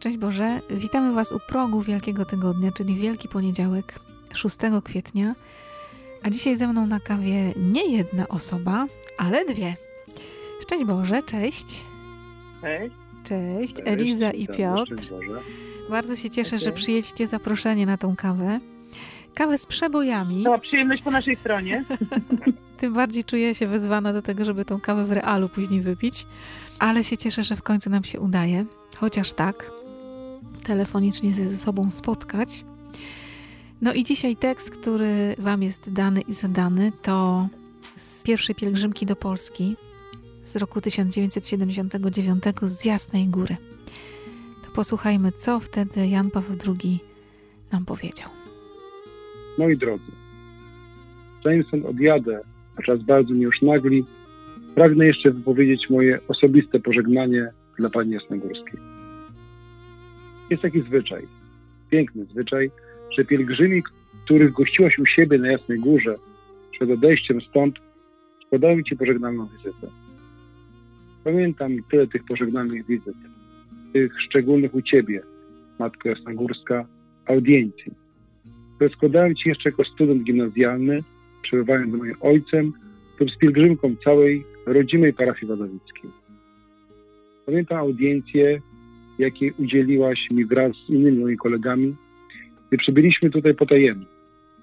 Szczęść Boże, witamy Was u progu Wielkiego Tygodnia, czyli Wielki Poniedziałek, 6 kwietnia. A dzisiaj ze mną na kawie nie jedna osoba, ale dwie. Szczęść Boże, cześć. Cześć. Cześć, Eliza i Piotr. Bardzo się cieszę, że przyjęliście zaproszenie na tą kawę. Kawę z przebojami. Cała przyjemność po naszej stronie. Tym bardziej czuję się wezwana do tego, żeby tą kawę w realu później wypić. Ale się cieszę, że w końcu nam się udaje. Chociaż tak, telefonicznie ze sobą spotkać. No i dzisiaj tekst, który Wam jest dany i zadany, to z pierwszej pielgrzymki do Polski z roku 1979 z Jasnej Góry. To posłuchajmy, co wtedy Jan Paweł II nam powiedział. Moi drodzy, zanim odjadę, a czas bardzo mnie już nagli, pragnę jeszcze wypowiedzieć moje osobiste pożegnanie dla Pani Jasnogórskiej. Jest taki zwyczaj, piękny zwyczaj, że pielgrzymi, których gościłaś u siebie na Jasnej Górze, przed odejściem stąd, składają Ci pożegnalną wizytę. Pamiętam tyle tych pożegnalnych wizyt, tych szczególnych u Ciebie, Matko Jasnogórska, audiencji, które składałem Ci jeszcze jako student gimnazjalny, przebywając z moim ojcem lub z pielgrzymką całej rodzimej parafii wadowickiej. Pamiętam audiencję, jakiej udzieliłaś mi wraz z innymi moimi kolegami, gdy przybyliśmy tutaj potajemnie,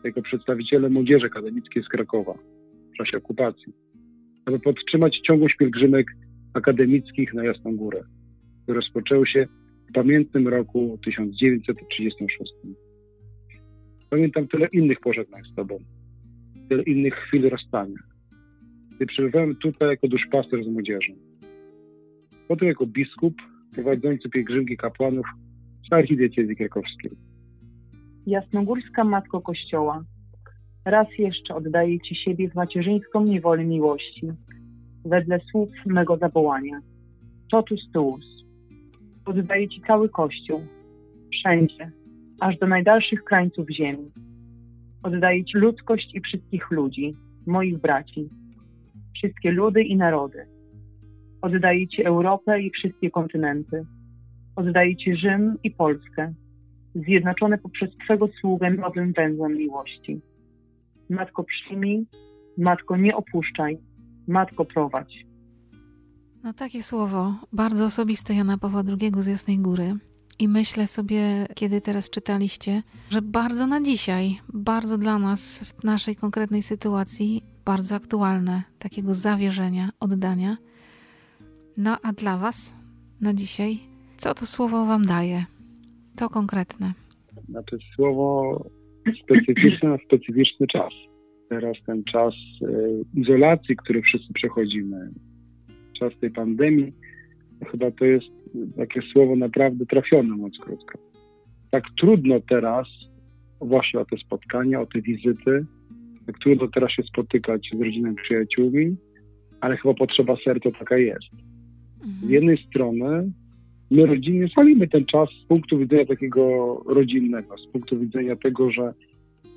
jako przedstawiciele młodzieży akademickiej z Krakowa w czasie okupacji, aby podtrzymać ciągłość pielgrzymek akademickich na Jasną Górę, które rozpoczęły się w pamiętnym roku 1936. Pamiętam tyle innych pożegnań z Tobą, tyle innych chwil rozstania, gdy przebywałem tutaj jako duszpaster z młodzieżą. Potem jako biskup prowadzący pielgrzymki kapłanów z archidiecezji krakowskiej. Jasnogórska Matko Kościoła, raz jeszcze oddaję Ci siebie w macierzyńską niewolę miłości, wedle słów mego zawołania. Totus tuus. Oddaję Ci cały Kościół, wszędzie, aż do najdalszych krańców ziemi. Oddaję Ci ludzkość i wszystkich ludzi, moich braci, wszystkie ludy i narody. Oddaję Ci Europę i wszystkie kontynenty. Oddaję Ci Rzym i Polskę, zjednoczone poprzez Twego sługę nowym węzłem miłości. Matko przyjmij, Matko nie opuszczaj, Matko prowadź. No takie słowo, bardzo osobiste Jana Pawła II z Jasnej Góry. I myślę sobie, kiedy teraz czytaliście, że bardzo na dzisiaj, bardzo dla nas w naszej konkretnej sytuacji, bardzo aktualne, takiego zawierzenia, oddania. No a dla Was na dzisiaj, co to słowo Wam daje? To konkretne. Znaczy słowo specyficzne na specyficzny czas. Teraz ten czas e, izolacji, który wszyscy przechodzimy, czas tej pandemii, chyba to jest takie słowo naprawdę trafione, mówiąc krótko. Tak trudno teraz właśnie o te spotkania, o te wizyty, tak trudno teraz się spotykać z rodziną, przyjaciółmi, ale chyba potrzeba serca taka jest. Z jednej strony my rodzinnie spalimy ten czas z punktu widzenia takiego rodzinnego, z punktu widzenia tego, że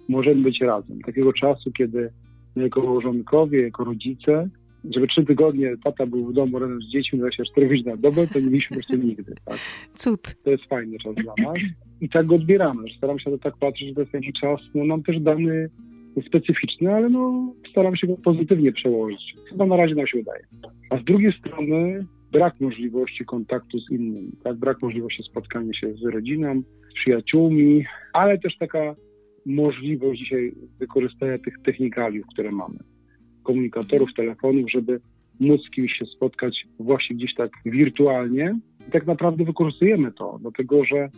możemy być razem. Takiego czasu, kiedy my jako małżonkowie, jako rodzice, żeby trzy tygodnie tata był w domu razem z dziećmi 24 godziny na dobę, to nie mieliśmy po prostu nigdy. Tak? Cud. To jest fajny czas dla nas i tak go odbieramy. Staram się to tak patrzeć, że to jest taki czas, no nam też dany specyficzny, ale no staram się go pozytywnie przełożyć. Chyba na razie nam się udaje. A z drugiej strony brak możliwości kontaktu z innymi, tak? brak możliwości spotkania się z rodziną, z przyjaciółmi, ale też taka możliwość dzisiaj wykorzystania tych technikaliów, które mamy. Komunikatorów, telefonów, żeby móc z kimś się spotkać właśnie gdzieś tak wirtualnie. I tak naprawdę wykorzystujemy to, dlatego że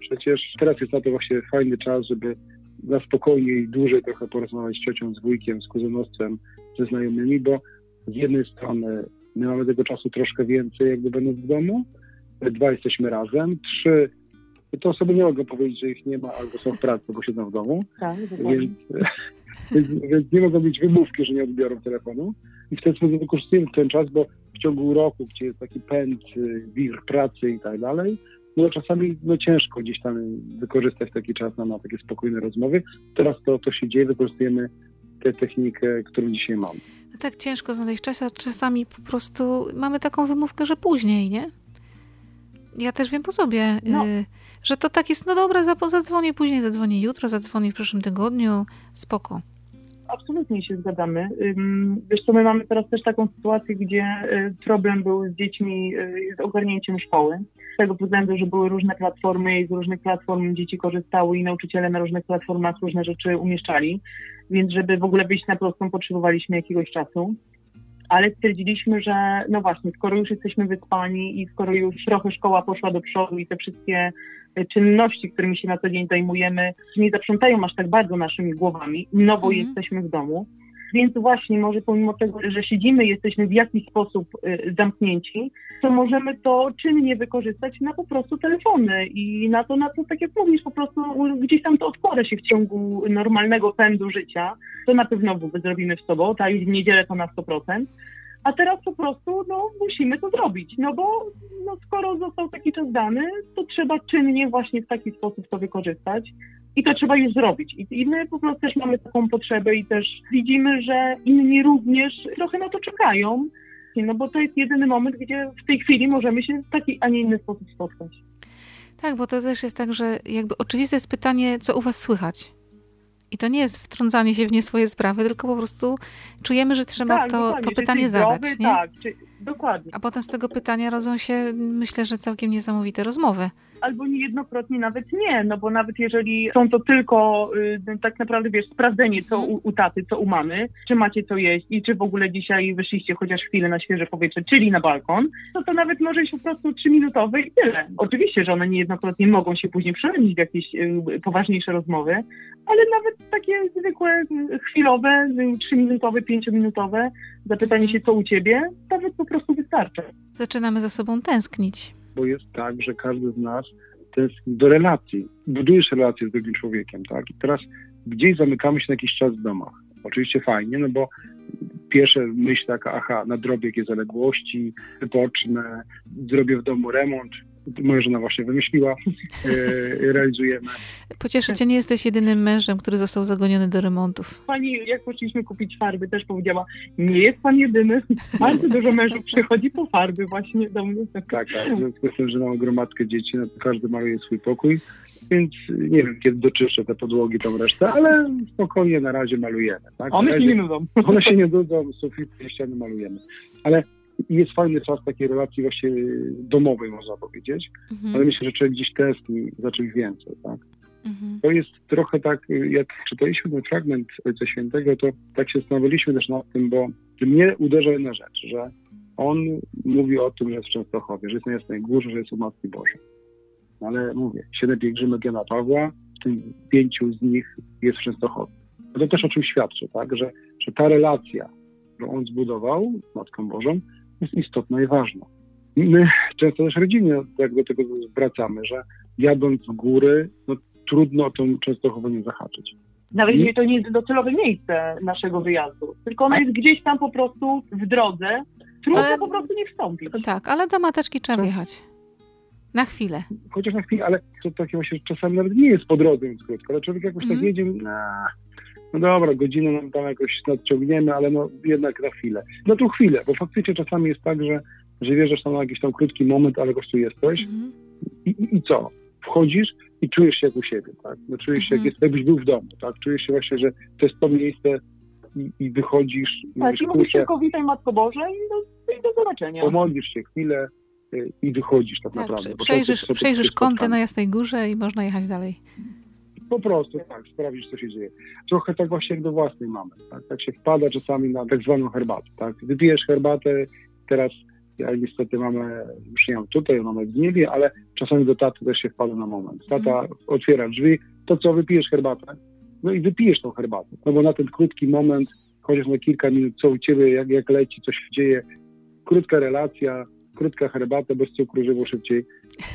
przecież teraz jest na to właśnie fajny czas, żeby na spokojnie i dłużej trochę porozmawiać z ciocią, z wujkiem, z kuzynostwem, ze znajomymi, bo z jednej strony my mamy tego czasu troszkę więcej, jakby będąc w domu, dwa jesteśmy razem, trzy. Te osoby nie mogą powiedzieć, że ich nie ma albo są w pracy, bo siedzą w domu, Tak, więc, więc, więc nie mogą mieć wymówki, że nie odbiorą telefonu. I w ten sposób wykorzystujemy ten czas, bo w ciągu roku, gdzie jest taki pęd, y, wir pracy i tak dalej, no czasami no, ciężko gdzieś tam wykorzystać taki czas na, na takie spokojne rozmowy. Teraz to, to się dzieje, wykorzystujemy tę technikę, którą dzisiaj mamy. No tak ciężko znaleźć czas, a czasami po prostu mamy taką wymówkę, że później, nie? Ja też wiem po sobie, no. y, że to tak jest, no dobra, zadzwonię później, zadzwonię jutro, zadzwonię w przyszłym tygodniu, spoko. Absolutnie się zgadzamy. Co, my mamy teraz też taką sytuację, gdzie y, problem był z dziećmi, y, z ogarnięciem szkoły. Z tego względu, że były różne platformy i z różnych platform dzieci korzystały i nauczyciele na różnych platformach różne rzeczy umieszczali. Więc żeby w ogóle wyjść na prostą, potrzebowaliśmy jakiegoś czasu ale stwierdziliśmy, że no właśnie, skoro już jesteśmy wyspani i skoro już trochę szkoła poszła do przodu i te wszystkie e, czynności, którymi się na co dzień zajmujemy, nie zaprzątają aż tak bardzo naszymi głowami, no bo mm. jesteśmy w domu, więc właśnie może pomimo tego, że siedzimy, jesteśmy w jakiś sposób y, zamknięci, to możemy to czynnie wykorzystać na po prostu telefony i na to, na to, tak jak mówisz, po prostu gdzieś tam to odkłada się w ciągu normalnego pędu życia. To na pewno zrobimy w sobotę, a już w niedzielę to na 100%. A teraz po prostu no, musimy to zrobić, no bo no, skoro został taki czas dany, to trzeba czynnie właśnie w taki sposób to wykorzystać i to trzeba już zrobić. I, I my po prostu też mamy taką potrzebę i też widzimy, że inni również trochę na to czekają, no bo to jest jedyny moment, gdzie w tej chwili możemy się w taki, a nie inny sposób spotkać. Tak, bo to też jest tak, że jakby oczywiste jest pytanie, co u was słychać. I to nie jest wtrącanie się w nie swoje sprawy, tylko po prostu czujemy, że trzeba tak, to, to pytanie zadać. Zdrowy, nie? Tak, czy, dokładnie. A potem z tego pytania rodzą się, myślę, że całkiem niesamowite rozmowy albo niejednokrotnie nawet nie, no bo nawet jeżeli są to tylko y, tak naprawdę, wiesz, sprawdzenie co u, u, taty, co u mamy, czy macie co jeść i czy w ogóle dzisiaj wyszliście chociaż chwilę na świeże powietrze, czyli na balkon, to to nawet może być po prostu trzyminutowe i tyle. Oczywiście, że one niejednokrotnie mogą się później przerodzić w jakieś y, poważniejsze rozmowy, ale nawet takie zwykłe, y, chwilowe, y, trzyminutowe, pięciominutowe zapytanie się, co u ciebie, nawet po prostu wystarcza. Zaczynamy za sobą tęsknić bo jest tak, że każdy z nas tęskni do relacji. Budujesz relacje z drugim człowiekiem, tak? I teraz gdzieś zamykamy się na jakiś czas w domach. Oczywiście fajnie, no bo pierwsza myśl taka, aha, nadrobię jakieś zaległości, wypocznę, zrobię w domu remont, moja żona właśnie wymyśliła, e, realizujemy. Pocieszę cię, nie jesteś jedynym mężem, który został zagoniony do remontów. Pani, jak poszliśmy kupić farby, też powiedziała, nie jest pan jedyny. Bardzo dużo mężów przychodzi po farby właśnie do mnie. Tak, tak. W związku z tym, że mam gromadkę dzieci, no to każdy maluje swój pokój. Więc nie wiem, kiedy doczyszczę te podłogi, tą resztę, ale spokojnie na razie malujemy. Tak? One razie, się nie nudzą. One się nie nudzą, sufity, ściany malujemy. Ale i jest fajny czas takiej relacji właśnie domowej, można powiedzieć, mhm. ale myślę, że człowiek gdzieś tęskni za czymś więcej, tak? Mhm. To jest trochę tak, jak czytaliśmy ten fragment Ojca Świętego, to tak się zastanawialiśmy też nad tym, bo mnie uderza jedna rzecz, że on mówi o tym, że jest w Częstochowie, że jest na Jasnej Górze, że jest u Matki Bożej. No ale mówię, siedem pielgrzymek Jana Pawła, w tym pięciu z nich jest w Częstochowie. To też o czym świadczy, tak, że, że ta relacja, którą on zbudował z Matką Bożą, jest istotna i ważna. My często też rodzinnie jak do tego zwracamy, że jadąc w góry, no, trudno o tą Częstochowę nie zahaczyć. Nawet jeżeli to nie jest docelowe miejsce naszego wyjazdu, tylko ono jest gdzieś tam po prostu w drodze, trudno ale, po prostu nie wstąpić. Tak, ale do mateczki trzeba wjechać. Na chwilę. Chociaż na chwilę, ale to takie właśnie czasami nawet nie jest po drodze więc krótko, ale człowiek jakoś mm. tak mhm. jedzie, nah, no dobra, godzinę nam tam jakoś nadciągniemy, ale no jednak na chwilę. No tu chwilę, bo faktycznie czasami jest tak, że, że wierzysz tam na jakiś tam krótki moment, ale gościu jesteś mhm. i, i, i, co? Wchodzisz i czujesz się jak u siebie, tak? No, czujesz się, mhm. jak jakbyś był w domu, tak? Czujesz się właśnie, że to jest to miejsce i, i wychodzisz. Tak, i mówisz tylko witaj Matko Boże i do, i do zobaczenia. Pomodlisz się chwilę y, i wychodzisz tak, tak naprawdę. Przejrzysz, przejrzysz kąty na Jasnej Górze i można jechać dalej. Po prostu, tak, sprawdzić, co się dzieje. Trochę tak właśnie jak do własnej mamy, tak, tak się wpada czasami na tak zwaną herbatę, tak. Wypijesz herbatę, teraz ja niestety mamy, już nie mam tutaj, mamy w niebie, ale czasami do taty też się wpada na moment. Tata mm. otwiera drzwi, to co, wypijesz herbatę? No i wypijesz tą herbatę, no bo na ten krótki moment, chociaż na kilka minut, co u ciebie, jak, jak leci, coś się dzieje, krótka relacja, krótka herbata, bez cukru, żywo szybciej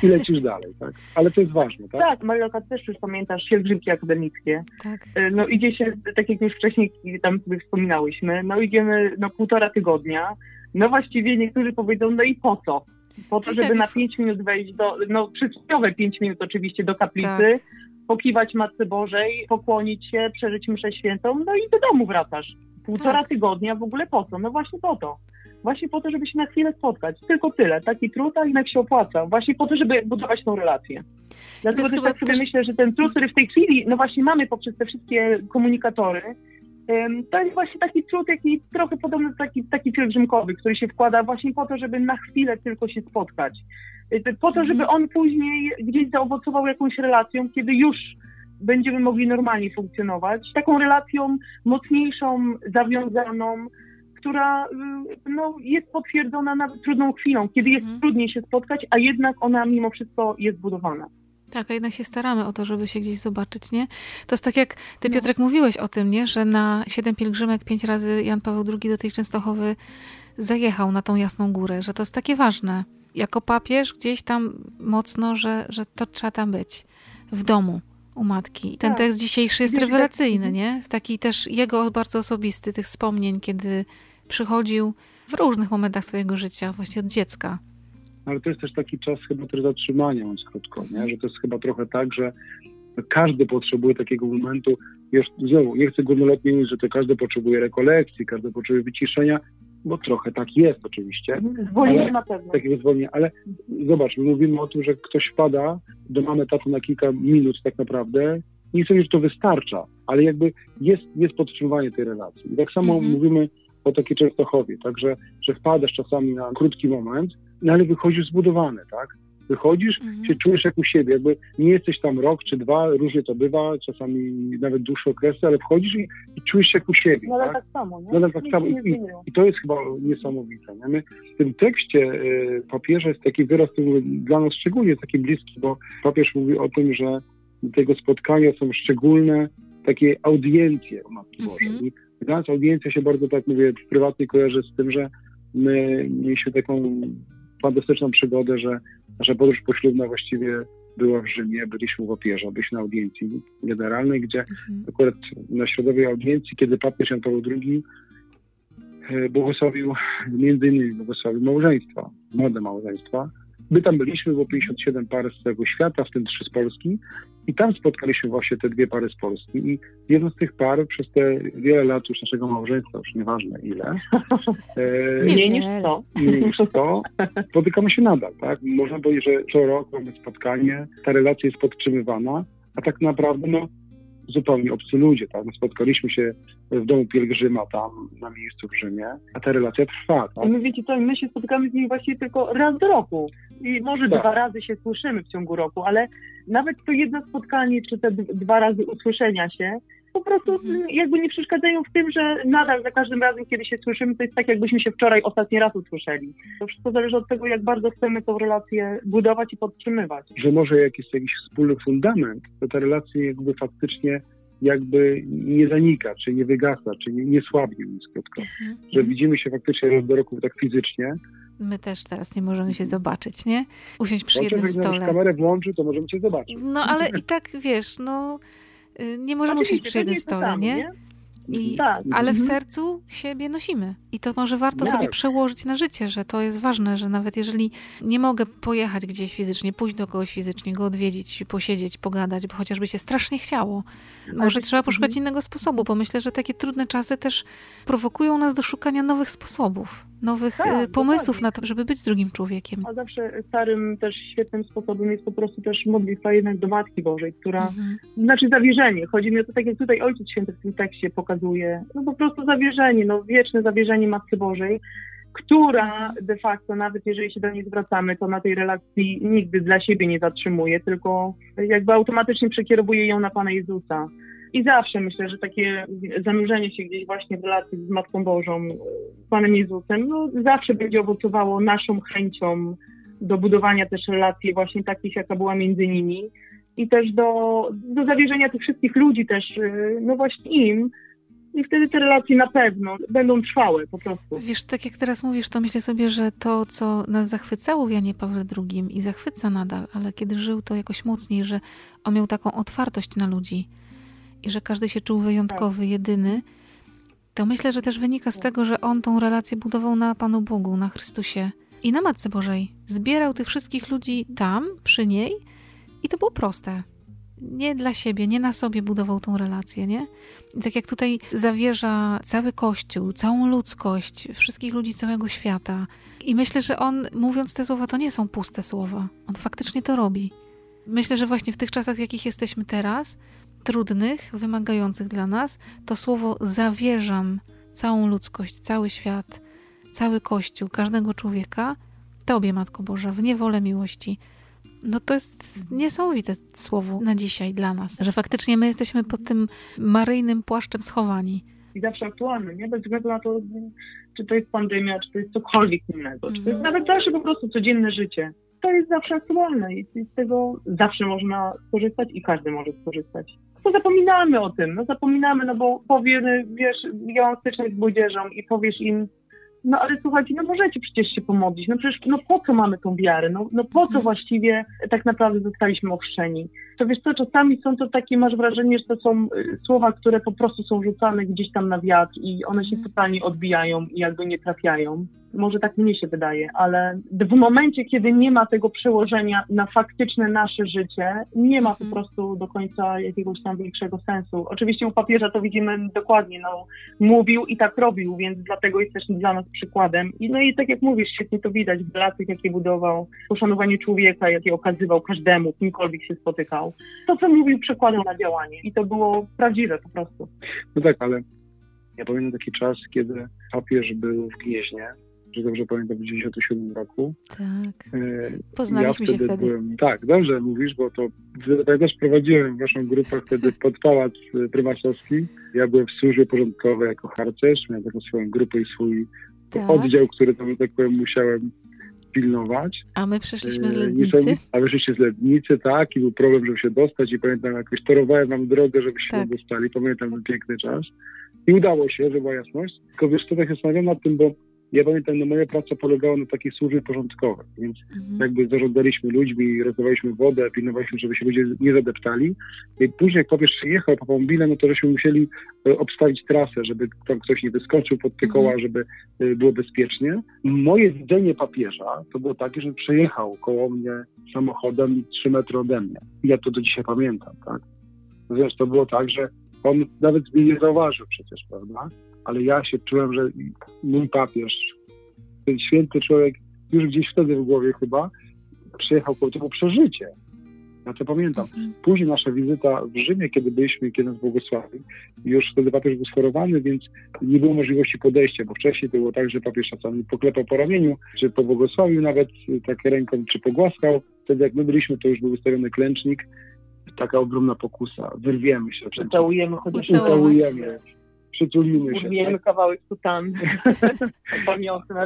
i lecisz dalej, tak? Ale to jest ważne, tak? Tak, Mariolka, też już pamiętasz pielgrzymki akademickie. Tak. E, no idzie się, tak jak już wcześniej tam sobie wspominałyśmy, no idziemy no półtora tygodnia, no właściwie niektórzy powiedzą, no i po co? Po to, żeby na pięć minut wejść do, no przysłowiowe pięć minut oczywiście do kaplicy, tak. pokiwać Matce Bożej, pokłonić się, przeżyć mszę świętą, no i do domu wracasz. Półtora tak. tygodnia w ogóle po co? No właśnie po to Właśnie po to, żeby się na chwilę spotkać. Tylko tyle. Taki trud, a jednak się opłaca. Właśnie po to, żeby budować tą relację. Dlatego też tak sobie też... myślę, że ten trud, który w tej chwili, no właśnie mamy poprzez te wszystkie komunikatory, to jest właśnie taki trud, jaki trochę podobny do taki, taki pielgrzymkowy, który się wkłada właśnie po to, żeby na chwilę tylko się spotkać. Y, po to, żeby on później gdzieś zaowocował jakąś relacją, kiedy już będziemy mogli normalnie funkcjonować. Taką relacją mocniejszą, zawiązaną, która y, no, jest potwierdzona nawet trudną chwilą, kiedy jest mhm. trudniej się spotkać, a jednak ona mimo wszystko jest budowana. Tak, a jednak się staramy o to, żeby się gdzieś zobaczyć, nie? To jest tak jak ty, no. Piotrek, mówiłeś o tym, nie? Że na siedem pielgrzymek pięć razy Jan Paweł II do tej Częstochowy zajechał na tą Jasną Górę, że to jest takie ważne. Jako papież gdzieś tam mocno, że, że to trzeba tam być. W domu u matki. Ten tak. tekst dzisiejszy jest rewelacyjny, nie? Taki też jego bardzo osobisty, tych wspomnień, kiedy przychodził w różnych momentach swojego życia, właśnie od dziecka ale to jest też taki czas chyba też zatrzymania, mówiąc krótko, nie? że to jest chyba trochę tak, że każdy potrzebuje takiego momentu, już znowu, nie chcę górnolotnie mówić, że to każdy potrzebuje rekolekcji, każdy potrzebuje wyciszenia, bo trochę tak jest oczywiście. Zwolnienie na pewno. Takiego zwolnienia, ale zobacz, my mówimy o tym, że ktoś wpada do mamy taty na kilka minut tak naprawdę, nie chcę, że to wystarcza, ale jakby jest, jest podtrzymywanie tej relacji. I tak samo mhm. mówimy takiej Częstochowie, także, że wpadasz czasami na krótki moment, no ale wychodzisz zbudowany, tak? Wychodzisz, mhm. się czujesz jak u siebie, jakby nie jesteś tam rok czy dwa, różnie to bywa, czasami nawet dłuższe okresy, ale wchodzisz i, i czujesz się jak u siebie. No ale tak, tak samo, nie? No, tak samo. I, i, to jest chyba niesamowite. Nie? My w tym tekście y, papieża jest taki wyraz, który dla nas szczególnie taki bliski, bo papież mówi o tym, że tego spotkania są szczególne takie audiencje o Matki Bożej. Mhm. Nas audiencja się bardzo, tak mówię, prywatnie kojarzy z tym, że my mieliśmy taką fantastyczną przygodę, że nasza podróż poślubna właściwie była w Rzymie, byliśmy w opierze, byliśmy na audiencji generalnej, gdzie mhm. akurat na środowej audiencji, kiedy papież Jan Paweł II e, błogosławił, między innymi błogosławił małżeństwa, młode małżeństwa, My tam byliśmy, było 57 par z całego świata, w tym trzy z Polski. I tam spotkaliśmy właśnie te dwie pary z Polski. I jedną z tych par przez te wiele lat już naszego małżeństwa, już nieważne ile, e, mniej niż to, mniej niż to, spotykamy się nadal. Tak? Można powiedzieć, że co rok mamy spotkanie, ta relacja jest podtrzymywana, a tak naprawdę no, zupełnie obcy ludzie, tak? My spotkaliśmy się w domu pielgrzyma tam na miejscu w Rzymie, a ta relacja trwa, tak? My wiecie co, my się spotykamy z nimi właściwie tylko raz do roku i może tak. dwa razy się słyszymy w ciągu roku, ale nawet to jedno spotkanie, czy te dwa razy usłyszenia się, po prostu mhm. jakby nie przeszkadzają w tym, że nadal za każdym razem, kiedy się słyszymy, to jest tak, jakbyśmy się wczoraj ostatni raz usłyszeli. To wszystko zależy od tego, jak bardzo chcemy tą relację budować i podtrzymywać. Że może jak jest jakiś wspólny fundament, to ta relacja jakby faktycznie jakby nie zanika, czy nie wygasa, czy nie, nie słabnie, mówiąc krótko. Mhm. Że widzimy się faktycznie raz do roku tak fizycznie, My też teraz nie możemy się zobaczyć, nie? Usiąść przy jednym stole. Jak kamerę włączy, to możemy cię zobaczyć. No ale i tak, wiesz, no nie możemy usiąść przy jednym stole, nie? nie? I, tak. Ale w mhm. sercu siebie nosimy. I to może warto tak. sobie przełożyć na życie, że to jest ważne, że nawet jeżeli nie mogę pojechać gdzieś fizycznie, pójść do kogoś fizycznie, go odwiedzić, posiedzieć, pogadać, bo chociażby się strasznie chciało, może tak. trzeba poszukać mhm. innego sposobu, bo myślę, że takie trudne czasy też prowokują nas do szukania nowych sposobów, nowych tak, y, pomysłów dokładnie. na to, żeby być drugim człowiekiem. A zawsze starym też świetnym sposobem jest po prostu też modlitwa jednak do Matki Bożej, która, mhm. znaczy zawierzenie. Chodzi mi o to, tak jak tutaj Ojciec Święty w tym tekście pokazuje, no po prostu zawierzenie, no wieczne zawierzenie Matki Bożej, która de facto, nawet jeżeli się do niej zwracamy, to na tej relacji nigdy dla siebie nie zatrzymuje, tylko jakby automatycznie przekierowuje ją na Pana Jezusa. I zawsze myślę, że takie zanurzenie się gdzieś właśnie w relacji z Matką Bożą, z Panem Jezusem, no zawsze będzie owocowało naszą chęcią do budowania też relacji właśnie takich, jaka była między nimi i też do, do zawierzenia tych wszystkich ludzi też, no właśnie im, i wtedy te relacje na pewno będą trwałe po prostu. Wiesz, tak jak teraz mówisz, to myślę sobie, że to, co nas zachwycało w Janie Pawle II i zachwyca nadal, ale kiedy żył to jakoś mocniej, że on miał taką otwartość na ludzi i że każdy się czuł wyjątkowy, tak. jedyny, to myślę, że też wynika z tak. tego, że on tą relację budował na Panu Bogu, na Chrystusie i na Matce Bożej. Zbierał tych wszystkich ludzi tam, przy niej i to było proste nie dla siebie, nie na sobie budował tą relację, nie? I tak jak tutaj zawierza cały Kościół, całą ludzkość, wszystkich ludzi całego świata. I myślę, że on, mówiąc te słowa, to nie są puste słowa. On faktycznie to robi. Myślę, że właśnie w tych czasach, w jakich jesteśmy teraz, trudnych, wymagających dla nas, to słowo zawierzam całą ludzkość, cały świat, cały Kościół, każdego człowieka, Tobie, Matko Boża, w niewolę miłości. No to jest niesamowite słowo na dzisiaj dla nas, że faktycznie my jesteśmy pod tym maryjnym płaszczem schowani. I zawsze aktualny, nie? Bez względu na to, czy to jest pandemia, czy to jest cokolwiek innego, czy to jest mhm. nawet nasze po prostu codzienne życie. To jest zawsze aktualne i z tego zawsze można skorzystać i każdy może skorzystać. To zapominamy o tym, no zapominamy, no bo powiemy, wiesz, ja mam styczność z młodzieżą i powiesz im, no ale słuchajcie, no możecie przecież się pomodlić. No przecież, no po co mamy tą wiarę? No, no po co mhm. właściwie tak naprawdę zostaliśmy ochrzczeni? To wiesz co, czasami są to takie, masz wrażenie, że to są y, słowa, które po prostu są rzucane gdzieś tam na wiatr i one się mhm. totalnie odbijają i jakby nie trafiają. Może tak mnie się wydaje, ale w momencie, kiedy nie ma tego przełożenia na faktyczne nasze życie, nie ma po mhm. prostu do końca jakiegoś tam większego sensu. Oczywiście u papieża to widzimy dokładnie, no, mówił i tak robił, więc dlatego jest też dla nas przykładem. I, no i tak jak mówisz, świetnie to widać w relacjach, jakie budował, poszanowanie człowieka, jakie okazywał każdemu, kimkolwiek się spotykał. To, co mówił, przekładał na działanie i to było prawdziwe po prostu. No tak, ale ja pamiętam taki czas, kiedy papież był w Gnieźnie że dobrze pamiętam, w 1997 roku. Tak. E, Poznaliśmy ja wtedy się wtedy. Byłem, tak, dobrze mówisz, bo to ja też prowadziłem waszą grupę wtedy pod Pałac Prymasowski. Ja byłem w służbie porządkowej jako harcerz, miałem taką swoją grupę i swój tak. oddział, który tam, tak powiem, musiałem pilnować. A my przeszliśmy z e, Lednicy. A wyszliście z Lednicy, tak, i był problem, żeby się dostać i pamiętam, jakoś torowałem wam drogę, żebyście tak. dostali. Pamiętam ten piękny czas. I udało się, że była jasność. Tylko wiesz, to tak się zastanawiam nad tym, bo ja pamiętam, no moja praca polegała na takiej służbie porządkowej, więc mhm. jakby zarządzaliśmy ludźmi, rozdawaliśmy wodę, pilnowaliśmy, żeby się ludzie nie zadeptali. I później jak papież przyjechał po Pombile, no to żeśmy musieli e, obstawić trasę, żeby tam ktoś nie wyskoczył pod te koła, mhm. żeby e, było bezpiecznie. Moje widzenie papieża to było takie, że przejechał koło mnie samochodem trzy metry ode mnie. Ja to do dzisiaj pamiętam, tak? Wiesz, to było tak, że on nawet mnie nie zauważył przecież, prawda? Ale ja się czułem, że mój papież, ten święty człowiek, już gdzieś wtedy w głowie chyba, przyjechał po to przeżycie. Ja to pamiętam. Mhm. Później nasza wizyta w Rzymie, kiedy byliśmy, kiedy nas błogosławił, już wtedy papież był schorowany, więc nie było możliwości podejścia, bo wcześniej to było tak, że papież czasami poklepał po ramieniu, czy pobłogosławił nawet tak ręką, czy pogłaskał. Wtedy jak my byliśmy, to już był wystawiony klęcznik, taka ogromna pokusa. Wyrwiemy się. Ucałujemy, chociaż ucałujemy przytulimy się. Urwiemy tak? kawałek sutan. Pamiąty na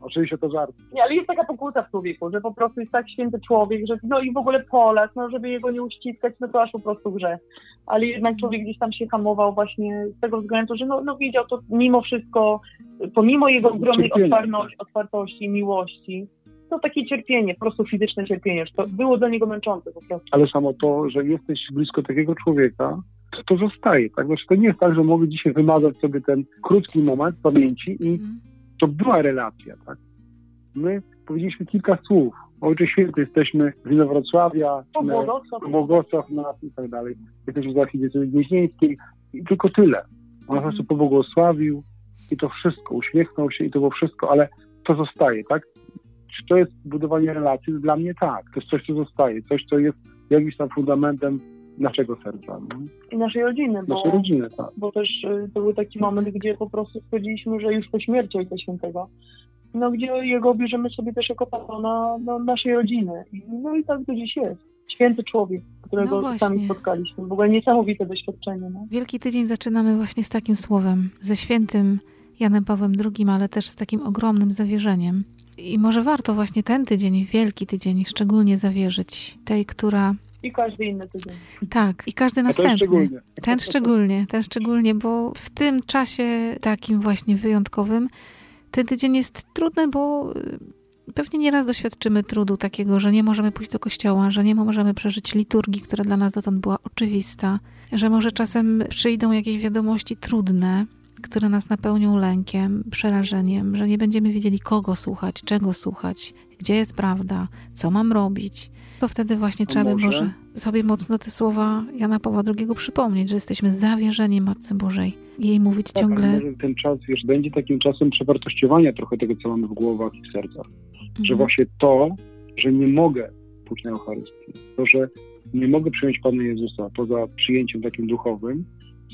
Oczywiście to żart. Nie, ale jest taka pokuta w człowieku, że po prostu jest tak święty człowiek, że no i w ogóle Polak, no żeby jego nie uściskać, no to aż po prostu grze. Ale jednak człowiek gdzieś tam się hamował właśnie z tego względu, że no, no widział to mimo wszystko, pomimo jego ogromnej otwartości, otwartości, miłości, to takie cierpienie, po prostu fizyczne cierpienie, że to było dla niego męczące po prostu. Ale samo to, że jesteś blisko takiego człowieka, to, to zostaje, tak? Znaczy, to nie jest tak, że mogę dzisiaj wymazać sobie ten krótki moment pamięci i mm. to była relacja, tak? My powiedzieliśmy kilka słów. Ojcze Święty, jesteśmy z Inowrocławia, Błogosław nas i tak dalej. Jesteśmy z archidiecezji gnieźnieńskiej i tylko tyle. On po prostu mhm. pobłogosławił i to wszystko, uśmiechnął się i to było wszystko, ale to zostaje, tak? Czy to jest budowanie relacji? Dla mnie tak. To jest coś, co zostaje, coś, co jest jakimś tam fundamentem naszego serca. No? I naszej rodziny. Bo, naszej rodziny, tak. Bo też y, to był taki moment, gdzie po prostu stwierdziliśmy, że już po śmierci Ojca Świętego, no gdzie jego bierzemy sobie też jako patrona no, naszej rodziny. No i tak to dziś jest. Święty człowiek, którego no sami spotkaliśmy. W ogóle niesamowite doświadczenie. No. Wielki tydzień zaczynamy właśnie z takim słowem, ze świętym Janem Pawłem II, ale też z takim ogromnym zawierzeniem. I może warto właśnie ten tydzień, wielki tydzień, szczególnie zawierzyć tej, która i każdy inny tydzień. Tak, i każdy następny. Ten szczególnie. ten szczególnie, ten szczególnie, bo w tym czasie takim właśnie wyjątkowym ten tydzień jest trudny, bo y, pewnie nieraz doświadczymy trudu takiego, że nie możemy pójść do kościoła, że nie możemy przeżyć liturgii, która dla nas dotąd była oczywista, że może czasem przyjdą jakieś wiadomości trudne, które nas napełnią lękiem, przerażeniem, że nie będziemy wiedzieli kogo słuchać, czego słuchać, gdzie jest prawda, co mam robić To wtedy właśnie trzeba by może sobie mocno te słowa Jana Pawła II przypomnieć, że jesteśmy zawierzeni Matce Bożej. I jej mówić tak, ciągle... Ten czas, wiesz, będzie takim czasem przewartościowania trochę tego, co mamy w głowach i w sercach. Mhm. Że właśnie to, że nie mogę pójść na Eucharystię, to, że nie mogę przyjąć Pana Jezusa poza przyjęciem takim duchowym,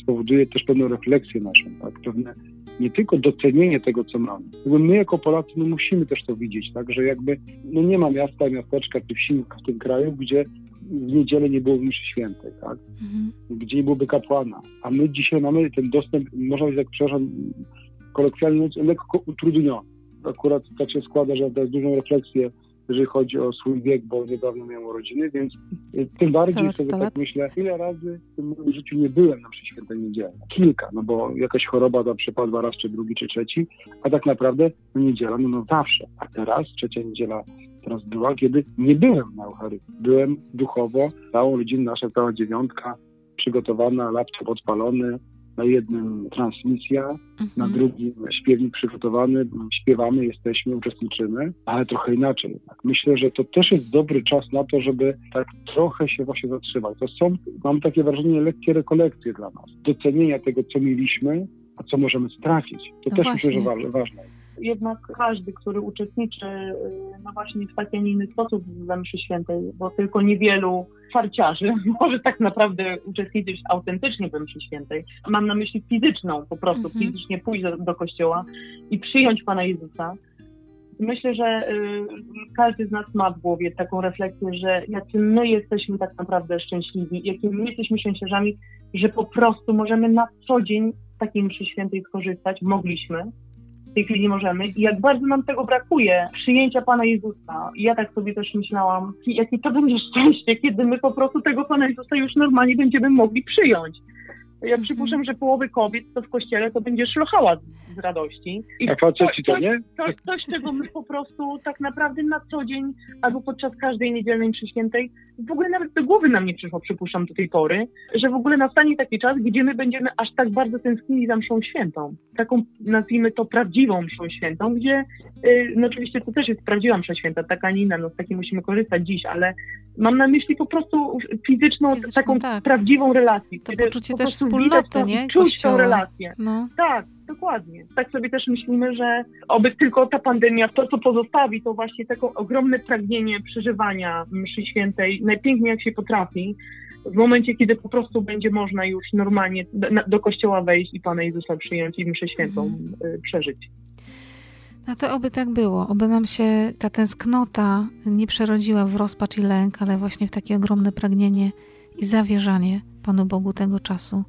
spowoduje też pewną refleksję naszą, tak? pewne nie tylko docenienie tego, co mamy. Jakby my jako Polacy no, musimy też to widzieć, tak? że jakby no, nie ma miasta, miasteczka czy wsi w tym kraju, gdzie w niedzielę nie było mszy świętej, tak? Mhm. gdzie nie byłoby kapłana. A my dzisiaj mamy ten dostęp, można powiedzieć, jak przepraszam, kolokwialnie lekko utrudniony. Akurat tak się składa, że jest dużą refleksję jeżeli chodzi o swój wiek, bo niedawno miałem urodziny, więc y, tym bardziej sobie tak myślę, ile razy w moim życiu nie byłem na świętej niedzielę. Kilka, no bo jakaś choroba tam przepadła raz, czy drugi, czy trzeci, a tak naprawdę no niedziela, no, no zawsze. A teraz trzecia niedziela teraz była, kiedy nie byłem na Eucharystii. Byłem duchowo, całą rodzinę, nasza cała dziewiątka, przygotowana, laptop odpalony, na jednym transmisja, mhm. na drugim śpiewnik przygotowany, śpiewamy, jesteśmy, uczestniczymy, ale trochę inaczej. Myślę, że to też jest dobry czas na to, żeby tak trochę się właśnie zatrzymać. To są, mam takie wrażenie, lekkie rekolekcje dla nas. Docenienia tego, co mieliśmy, a co możemy stracić. To no też właśnie. myślę, że ważne jednak każdy, który uczestniczy no właśnie w taki, a nie inny sposób w mszy świętej, bo tylko niewielu farciarzy może tak naprawdę uczestniczyć autentycznie w mszy świętej. Mam na myśli fizyczną, po prostu mhm. fizycznie pójść do, do kościoła i przyjąć Pana Jezusa. Myślę, że y, każdy z nas ma w głowie taką refleksję, że jacy my jesteśmy tak naprawdę szczęśliwi, jakimi my jesteśmy szczęściarzami, że po prostu możemy na co dzień z takiej mszy świętej skorzystać, mogliśmy w tej chwili nie możemy i jak bardzo nam tego brakuje, przyjęcia Pana Jezusa. I ja tak sobie też myślałam, jakie to będzie szczęście, kiedy my po prostu tego Pana Jezusa już normalnie będziemy mogli przyjąć. Ja mhm. przypuszczam, że połowy kobiet to w kościele to będzie szlochała z, radości. I A faceci to, nie? Coś, coś, czego my po prostu tak naprawdę na co dzień albo podczas każdej niedzielnej mszy świętej w ogóle nawet do głowy nam nie przyszło, przypuszczam, do tej pory, że w ogóle nastanie taki czas, gdzie my będziemy aż tak bardzo tęsknili za mszą świętą. Taką, nazwijmy to, prawdziwą mszą świętą, gdzie, yy, no oczywiście to też jest prawdziwa msza święta, taka nie inna, no z takiej musimy korzystać dziś, ale mam na myśli po prostu fizyczną, Fizyczną, taką tak. prawdziwą relację. To poczucie też wspólnoty, nie? Czuć Kościoła. tą relację. No. Tak, dokładnie. Tak sobie też myślimy, że oby tylko ta pandemia to, co pozostawi, to właśnie takie ogromne pragnienie przeżywania mszy świętej, najpiękniej jak się potrafi, w momencie, kiedy po prostu będzie można już normalnie do, kościoła wejść i Pana Jezusa przyjąć i mszę świętą mm. przeżyć. No to oby tak było, oby nam się ta tęsknota nie przerodziła w rozpacz i lęk, ale właśnie w takie ogromne pragnienie i zawierzanie Panu Bogu tego czasu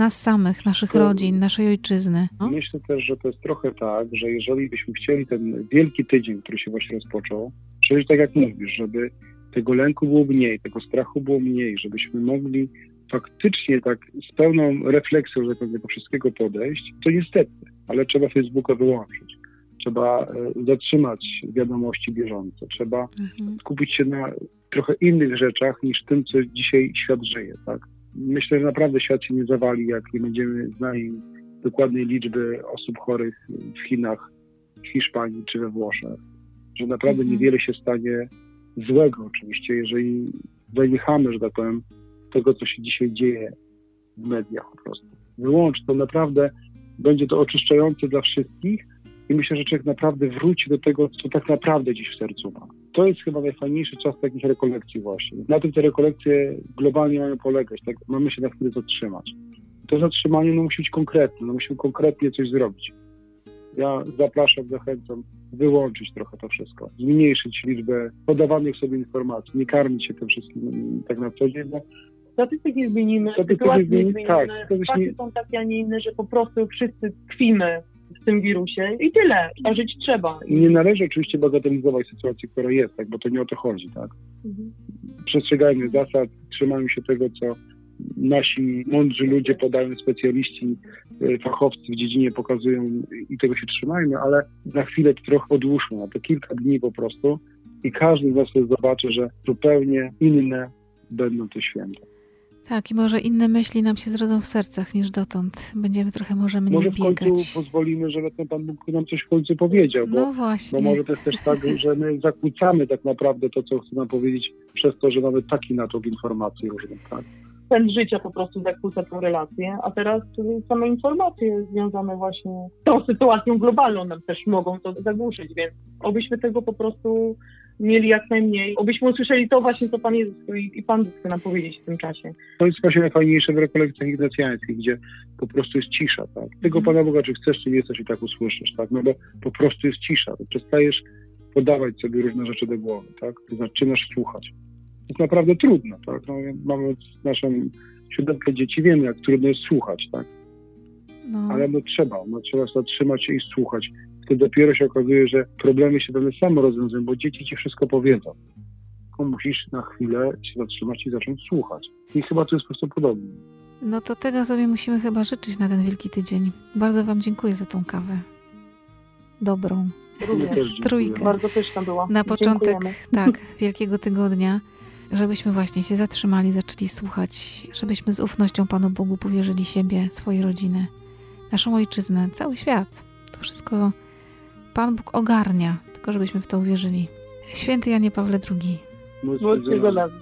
nas samych, naszych to, rodzin, naszej ojczyzny. No? Myślę też, że to jest trochę tak, że jeżeli byśmy chcieli ten wielki tydzień, który się właśnie rozpoczął, przeżyć tak jak mówisz, żeby tego lęku było mniej, tego strachu było mniej, żebyśmy mogli faktycznie tak z pełną refleksją do tego wszystkiego podejść, to niestety, ale trzeba Facebooka wyłączyć. Trzeba e, zatrzymać wiadomości bieżące, trzeba mhm. skupić się na trochę innych rzeczach niż tym, co dzisiaj świat żyje, tak? Myślę, że naprawdę świat się nie zawali, jak nie będziemy znali dokładnej liczby osób chorych w Chinach, w Hiszpanii czy we Włoszech. Że naprawdę mhm. niewiele się stanie złego oczywiście, jeżeli zaniechamy, że tak powiem, tego, co się dzisiaj dzieje w mediach po prostu. Wyłącz to naprawdę, będzie to oczyszczające dla wszystkich i myślę, że człowiek naprawdę wróci do tego, co tak naprawdę dziś w sercu ma to jest chyba najfajniejszy czas takich rekolekcji właśnie. Na tym te rekolekcje globalnie mają polegać, tak? mamy się na chwilę zatrzymać. To zatrzymanie no, musi być konkretne, no, musimy konkretnie coś zrobić. Ja zapraszam, zachęcam wyłączyć trochę to wszystko, zmniejszyć liczbę podawanych sobie informacji, nie karmić się tym wszystkim tak na co dzień, bo statystyki nie zmienimy, sytuacje nie zmienimy, tak, fakty są takie, a nie inne, że po prostu wszyscy tkwimy w tym wirusie i tyle, a żyć trzeba. Nie należy oczywiście bagatelizować sytuacji, która jest, tak, bo to nie o to chodzi, tak? Mhm. Przestrzegajmy zasad, trzymajmy się tego, co nasi mądrzy ludzie podają, specjaliści, y, fachowcy w dziedzinie pokazują i tego się trzymajmy, ale na chwilę to trochę odłóżmy, na to kilka dni po prostu i każdy z nas zobaczy, że zupełnie inne będą te święta. Tak, i może inne myśli nam się zrodzą w sercach niż dotąd. Będziemy trochę może mniej Może w biegać. końcu pozwolimy, żeby ten Pan Bóg nam coś w końcu powiedział, bo, No właśnie. bo może to jest też tak, że my zakłócamy tak naprawdę to, co chce nam powiedzieć przez to, że mamy taki natłok informacji różnych, tak? Ten życia po prostu zakłóca tą relację, a teraz y, same informacje związane właśnie z tą sytuacją globalną nam też mogą to zagłuszyć, więc obyśmy tego po prostu mieli jak najmniej, obyśmy usłyszeli to właśnie, co Pan Jezus i, i Pan Bóg chce nam powiedzieć w tym czasie. To jest właśnie najfajniejsze w rekolekcjach ignacjańskich, gdzie po prostu jest cisza, tak? Tego Mhm. Pana Boga, czy chcesz, czy nie chcesz i tak usłyszysz, tak? No bo po prostu jest cisza, to przestajesz podawać sobie różne rzeczy do głowy, tak? Ty zaczynasz słuchać. To jest naprawdę trudno, tak? No, mamy naszą siódemkę dzieci, wiemy, jak trudno jest słuchać, tak? No, Ale no trzeba, no trzeba zatrzymać się i słuchać. Wtedy dopiero się okazuje, że problemy się pewne samo rozwiązują, bo dzieci ci wszystko powiedzą. Tylko musisz na chwilę się zatrzymać i zacząć słuchać. I chyba to jest po prostu podobnie. no to tego sobie musimy chyba życzyć na ten Wielki Tydzień. Bardzo Wam dziękuję za tą kawę. Dobrą. Również. Trójkę. Bardzo pyszna była. Na początek, Dziękujemy. tak, Wielkiego Tygodnia, żebyśmy właśnie się zatrzymali, zaczęli słuchać, żebyśmy z ufnością Panu Bogu powierzyli siebie, swoje rodziny, naszą ojczyznę, cały świat. To wszystko Pan Bóg ogarnia, tylko żebyśmy w to uwierzyli. Święty Janie Pawle II. Módl się Bądźcie za nami.